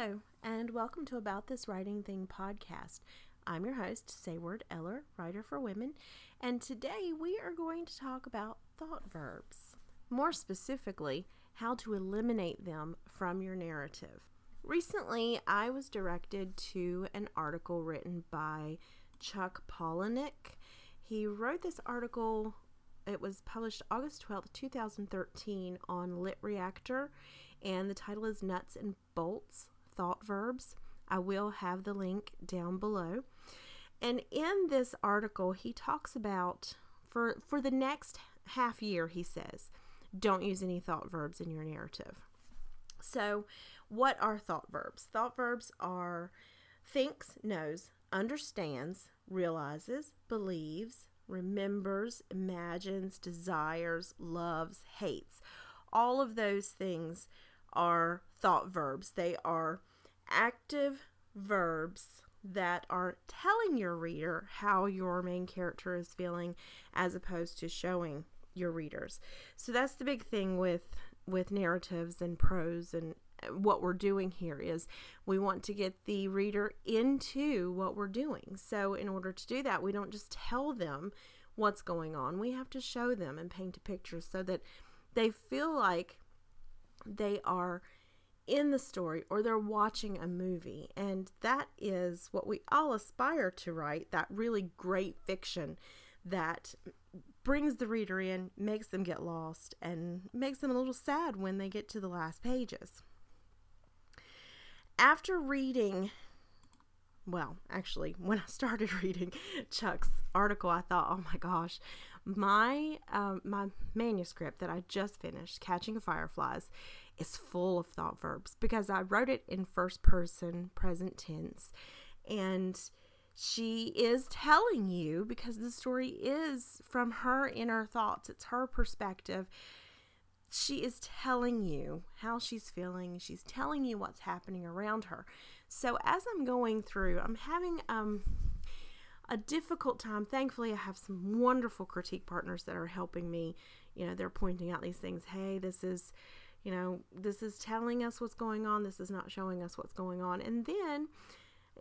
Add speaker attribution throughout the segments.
Speaker 1: Hello, and welcome to About This Writing Thing podcast. I'm your host, Sayward Eller, writer for women, and today we are going to talk about thought verbs. More specifically, how to eliminate them from your narrative. Recently, I was directed to an article written by Chuck Palahniuk. He wrote this article, it was published August 12th, 2013, on Lit Reactor and the title is Nuts and Bolts Thought Verbs. I will have the link down below. And in this article, he talks about for for the next half year, he says, don't use any thought verbs in your narrative. So, what are thought verbs? Thought verbs are thinks, knows, understands, realizes, believes, remembers, imagines, desires, loves, hates. All of those things are thought verbs. They are active verbs that are telling your reader how your main character is feeling as opposed to showing your readers. So that's the big thing with with narratives and prose and what we're doing here is we want to get the reader into what we're doing. So in order to do that, we don't just tell them what's going on. We have to show them and paint a picture so that they feel like they are in the story or they're watching a movie. And that is what we all aspire to write that really great fiction that brings the reader in, makes them get lost, and makes them a little sad when they get to the last pages. After reading, well, actually, when I started reading Chuck's article, I thought, oh my gosh, my um, my manuscript that I just finished, Catching Fireflies, is full of thought verbs because I wrote it in first person present tense and she is telling you because the story is from her inner thoughts, it's her perspective. She is telling you how she's feeling. She's telling you what's happening around her. So as I'm going through, I'm having um a difficult time. Thankfully, I have some wonderful critique partners that are helping me. You know, they're pointing out these things. Hey, this is, you know, this is telling us what's going on. This is not showing us what's going on. And then,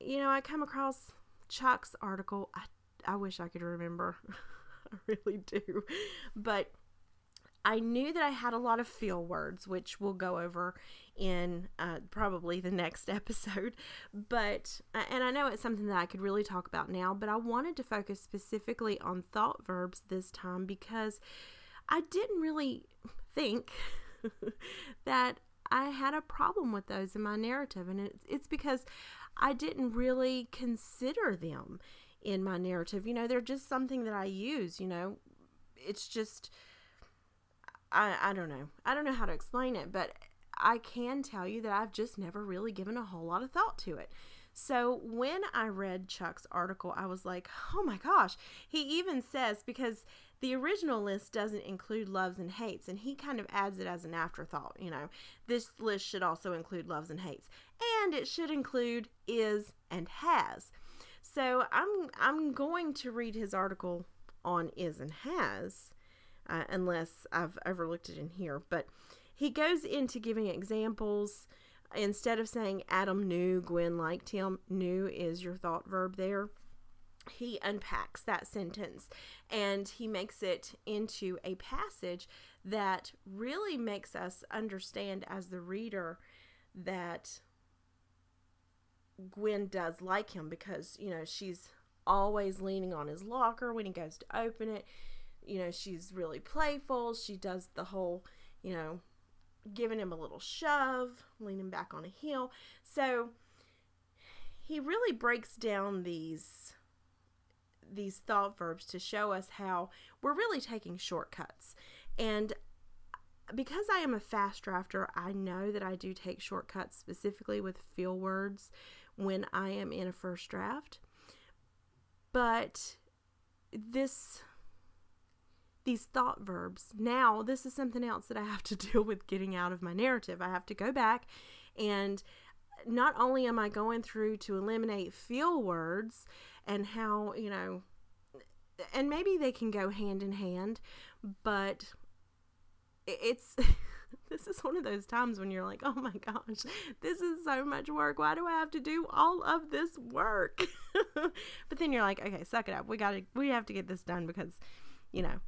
Speaker 1: you know, I come across Chuck's article. I, I wish I could remember. I really do. But I knew that I had a lot of feel words, which we'll go over in uh, probably the next episode. But, uh, and I know it's something that I could really talk about now, but I wanted to focus specifically on thought verbs this time because I didn't really think that I had a problem with those in my narrative. And it's, it's because I didn't really consider them in my narrative. You know, they're just something that I use, you know, it's just I, I don't know. I don't know how to explain it, but I can tell you that I've just never really given a whole lot of thought to it. So when I read Chuck's article, I was like, oh my gosh. He even says, because the original list doesn't include loves and hates, and he kind of adds it as an afterthought, you know, this list should also include loves and hates, and it should include is and has. So I'm I'm going to read his article on is and has uh, unless I've overlooked it in here. But he goes into giving examples. Instead of saying Adam knew Gwen liked him, knew is your thought verb there. He unpacks that sentence and he makes it into a passage that really makes us understand as the reader that Gwen does like him because, you know, she's always leaning on his locker when he goes to open it you know, she's really playful. She does the whole, you know, giving him a little shove, leaning back on a heel. So he really breaks down these these thought verbs to show us how we're really taking shortcuts. And because I am a fast drafter, I know that I do take shortcuts specifically with feel words when I am in a first draft. But this these thought verbs. Now, this is something else that I have to deal with getting out of my narrative. I have to go back and not only am I going through to eliminate feel words and how, you know, and maybe they can go hand in hand, but it's this is one of those times when you're like, oh my gosh, this is so much work. Why do I have to do all of this work? but then you're like, okay, suck it up. We got to, we have to get this done because, you know,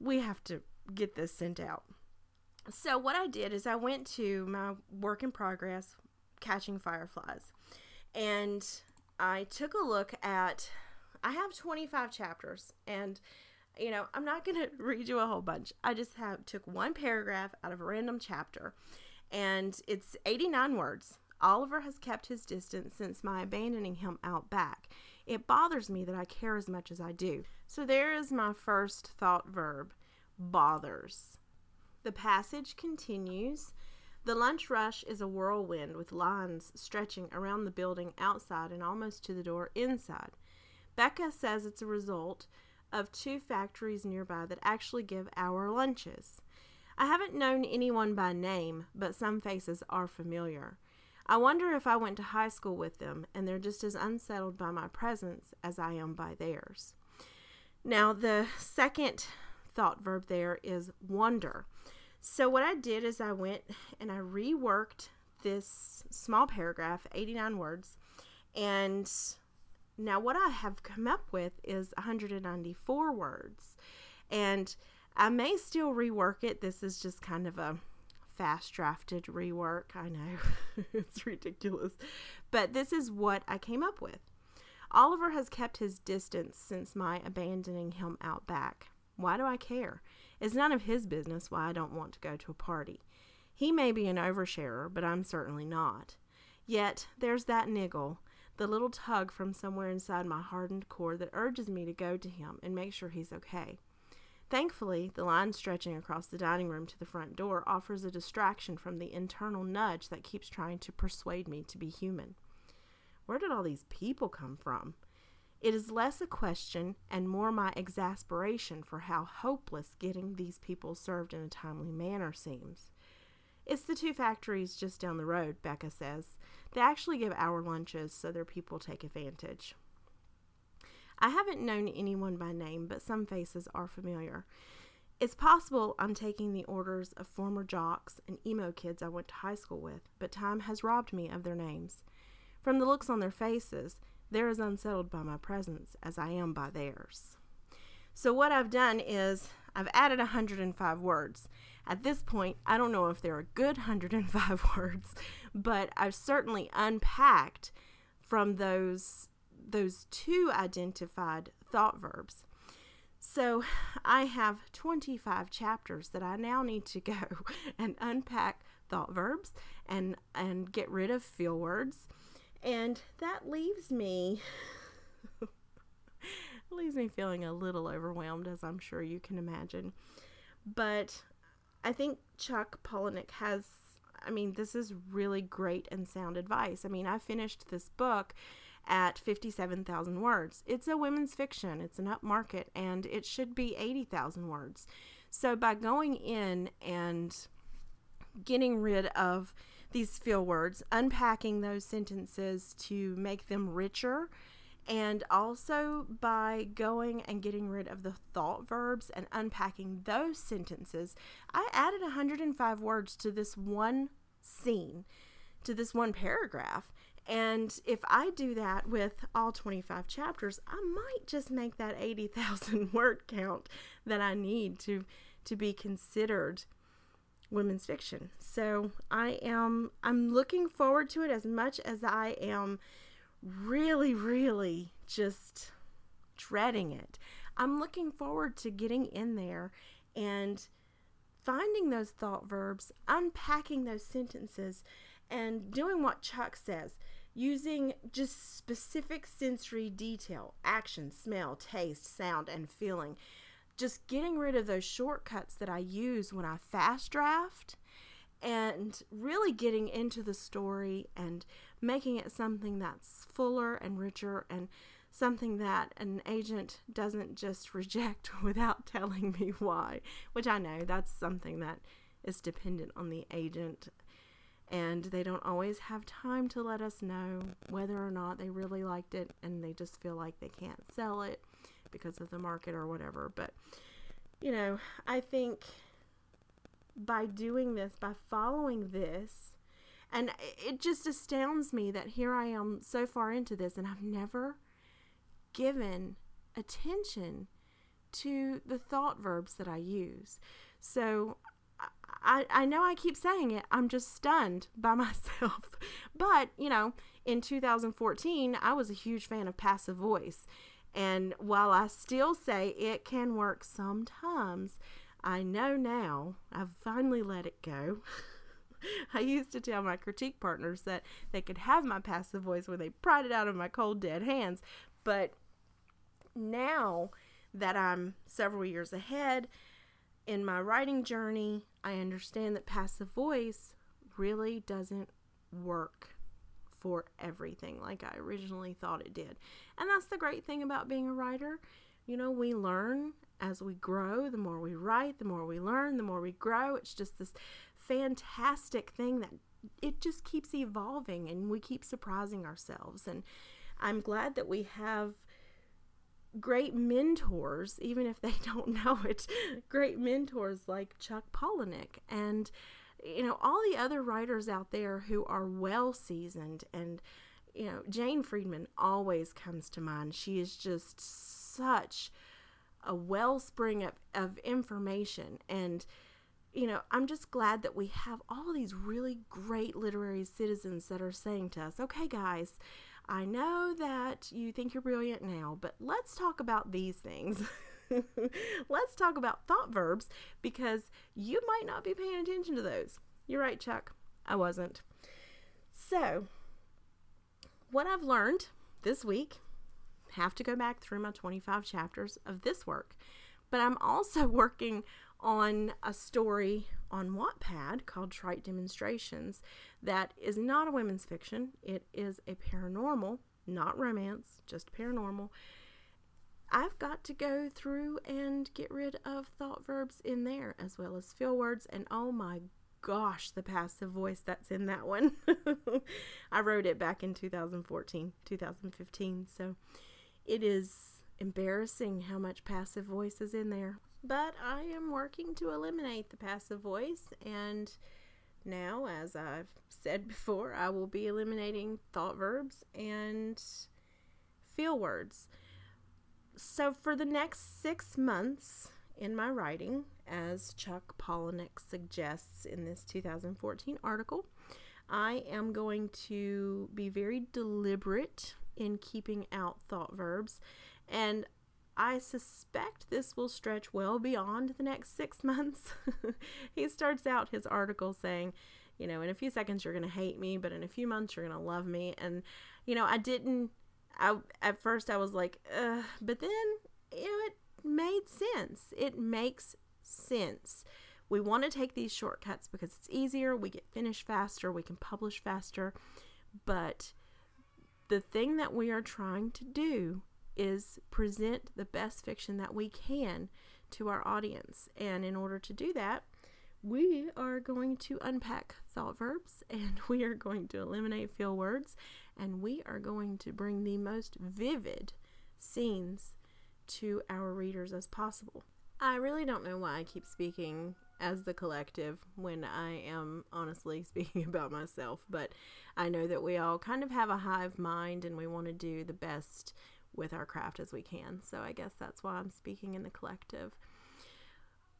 Speaker 1: we have to get this sent out. So what I did is I went to my work in progress, Catching Fireflies, and I took a look at. I have 25 chapters, and you know I'm not gonna read you a whole bunch. I just have took one paragraph out of a random chapter, and it's 89 words. Oliver has kept his distance since my abandoning him out back. It bothers me that I care as much as I do. So there is my first thought verb bothers. The passage continues. The lunch rush is a whirlwind with lines stretching around the building outside and almost to the door inside. Becca says it's a result of two factories nearby that actually give hour lunches. I haven't known anyone by name, but some faces are familiar. I wonder if I went to high school with them and they're just as unsettled by my presence as I am by theirs. Now, the second thought verb there is wonder. So, what I did is I went and I reworked this small paragraph, 89 words, and now what I have come up with is 194 words. And I may still rework it. This is just kind of a fast drafted rework. I know it's ridiculous. But this is what I came up with. Oliver has kept his distance since my abandoning him out back. Why do I care? It's none of his business why I don't want to go to a party. He may be an oversharer, but I'm certainly not. Yet there's that niggle, the little tug from somewhere inside my hardened core that urges me to go to him and make sure he's okay. Thankfully, the line stretching across the dining room to the front door offers a distraction from the internal nudge that keeps trying to persuade me to be human. Where did all these people come from? It is less a question and more my exasperation for how hopeless getting these people served in a timely manner seems. It's the two factories just down the road, Becca says. They actually give hour lunches so their people take advantage. I haven't known anyone by name, but some faces are familiar. It's possible I'm taking the orders of former jocks and emo kids I went to high school with, but time has robbed me of their names. From the looks on their faces, they're as unsettled by my presence as I am by theirs. So, what I've done is I've added 105 words. At this point, I don't know if they're a good 105 words, but I've certainly unpacked from those those two identified thought verbs. So, I have 25 chapters that I now need to go and unpack thought verbs and and get rid of feel words and that leaves me leaves me feeling a little overwhelmed as I'm sure you can imagine. But I think Chuck Palahniuk has I mean, this is really great and sound advice. I mean, I finished this book at 57,000 words. It's a women's fiction, it's an upmarket, and it should be 80,000 words. So by going in and getting rid of these feel words, unpacking those sentences to make them richer, and also by going and getting rid of the thought verbs and unpacking those sentences, I added 105 words to this one scene, to this one paragraph. And if I do that with all 25 chapters, I might just make that 80,000 word count that I need to to be considered women's fiction. So I am I'm looking forward to it as much as I am really really just dreading it. I'm looking forward to getting in there and finding those thought verbs, unpacking those sentences and doing what Chuck says, using just specific sensory detail, action, smell, taste, sound and feeling just getting rid of those shortcuts that I use when I fast draft and really getting into the story and making it something that's fuller and richer and something that an agent doesn't just reject without telling me why, which I know that's something that is dependent on the agent. And they don't always have time to let us know whether or not they really liked it and they just feel like they can't sell it because of the market or whatever. But, you know, I think by doing this, by following this, and it just astounds me that here I am so far into this and I've never given attention to the thought verbs that I use. So I, I know I keep saying it. I'm just stunned by myself. But, you know, in 2014, I was a huge fan of passive voice. And while I still say it can work sometimes, I know now, I've finally let it go. I used to tell my critique partners that they could have my passive voice when they pried it out of my cold, dead hands. But now that I'm several years ahead in my writing journey, I understand that passive voice really doesn't work for everything like I originally thought it did. And that's the great thing about being a writer. You know, we learn as we grow. The more we write, the more we learn, the more we grow. It's just this fantastic thing that it just keeps evolving and we keep surprising ourselves. And I'm glad that we have great mentors, even if they don't know it, great mentors like Chuck Palahniuk and you know all the other writers out there who are well seasoned and you know Jane Friedman always comes to mind. She is just such a wellspring of, of information and you know, I'm just glad that we have all these really great literary citizens that are saying to us, okay, guys, I know that you think you're brilliant now, but let's talk about these things. let's talk about thought verbs because you might not be paying attention to those. You're right, Chuck. I wasn't. So, what I've learned this week, have to go back through my 25 chapters of this work, but I'm also working on a story on Wattpad called Trite Demonstrations that is not a women's fiction. It is a paranormal, not romance, just paranormal. I've got to go through and get rid of thought verbs in there as well as feel words. And oh my gosh, the passive voice that's in that one. I wrote it back in 2014, 2015. So it is embarrassing how much passive voice is in there. But I am working to eliminate the passive voice, and now, as I've said before, I will be eliminating thought verbs and feel words. So, for the next six months in my writing, as Chuck Palahniuk suggests in this 2014 article, I am going to be very deliberate in keeping out thought verbs. And I suspect this will stretch well beyond the next six months. he starts out his article saying, you know, in a few seconds you're going to hate me, but in a few months you're going to love me. And, you know, I didn't, I, at first I was like, Ugh. but then, you know, it made sense. It makes sense. We want to take these shortcuts because it's easier, we get finished faster, we can publish faster. But the thing that we are trying to do is present the best fiction that we can to our audience. And in order to do that, we are going to unpack thought verbs and we are going to eliminate feel words and we are going to bring the most vivid scenes to our readers as possible. I really don't know why I keep speaking as the collective when I am honestly speaking about myself, but I know that we all kind of have a hive mind and we want to do the best with our craft as we can. So I guess that's why I'm speaking in the collective.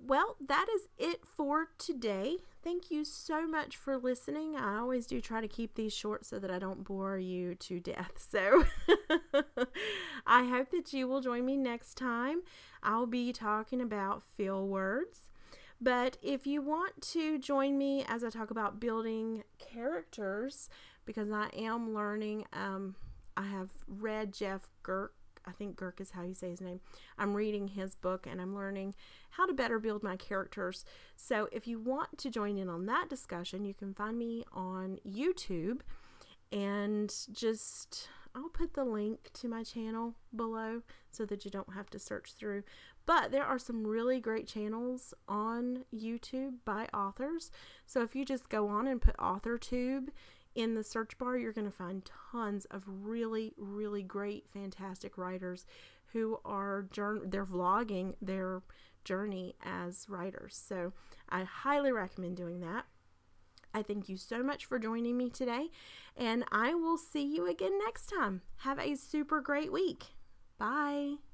Speaker 1: Well, that is it for today. Thank you so much for listening. I always do try to keep these short so that I don't bore you to death. So I hope that you will join me next time. I'll be talking about feel words. But if you want to join me as I talk about building characters, because I am learning um, I have read Jeff Gerke. I think Girk is how you say his name. I'm reading his book and I'm learning how to better build my characters. So if you want to join in on that discussion, you can find me on YouTube and just I'll put the link to my channel below so that you don't have to search through. But there are some really great channels on YouTube by authors. So if you just go on and put AuthorTube, in the search bar, you're going to find tons of really, really great, fantastic writers who are jour- they're vlogging their journey as writers. So I highly recommend doing that. I thank you so much for joining me today, and I will see you again next time. Have a super great week. Bye.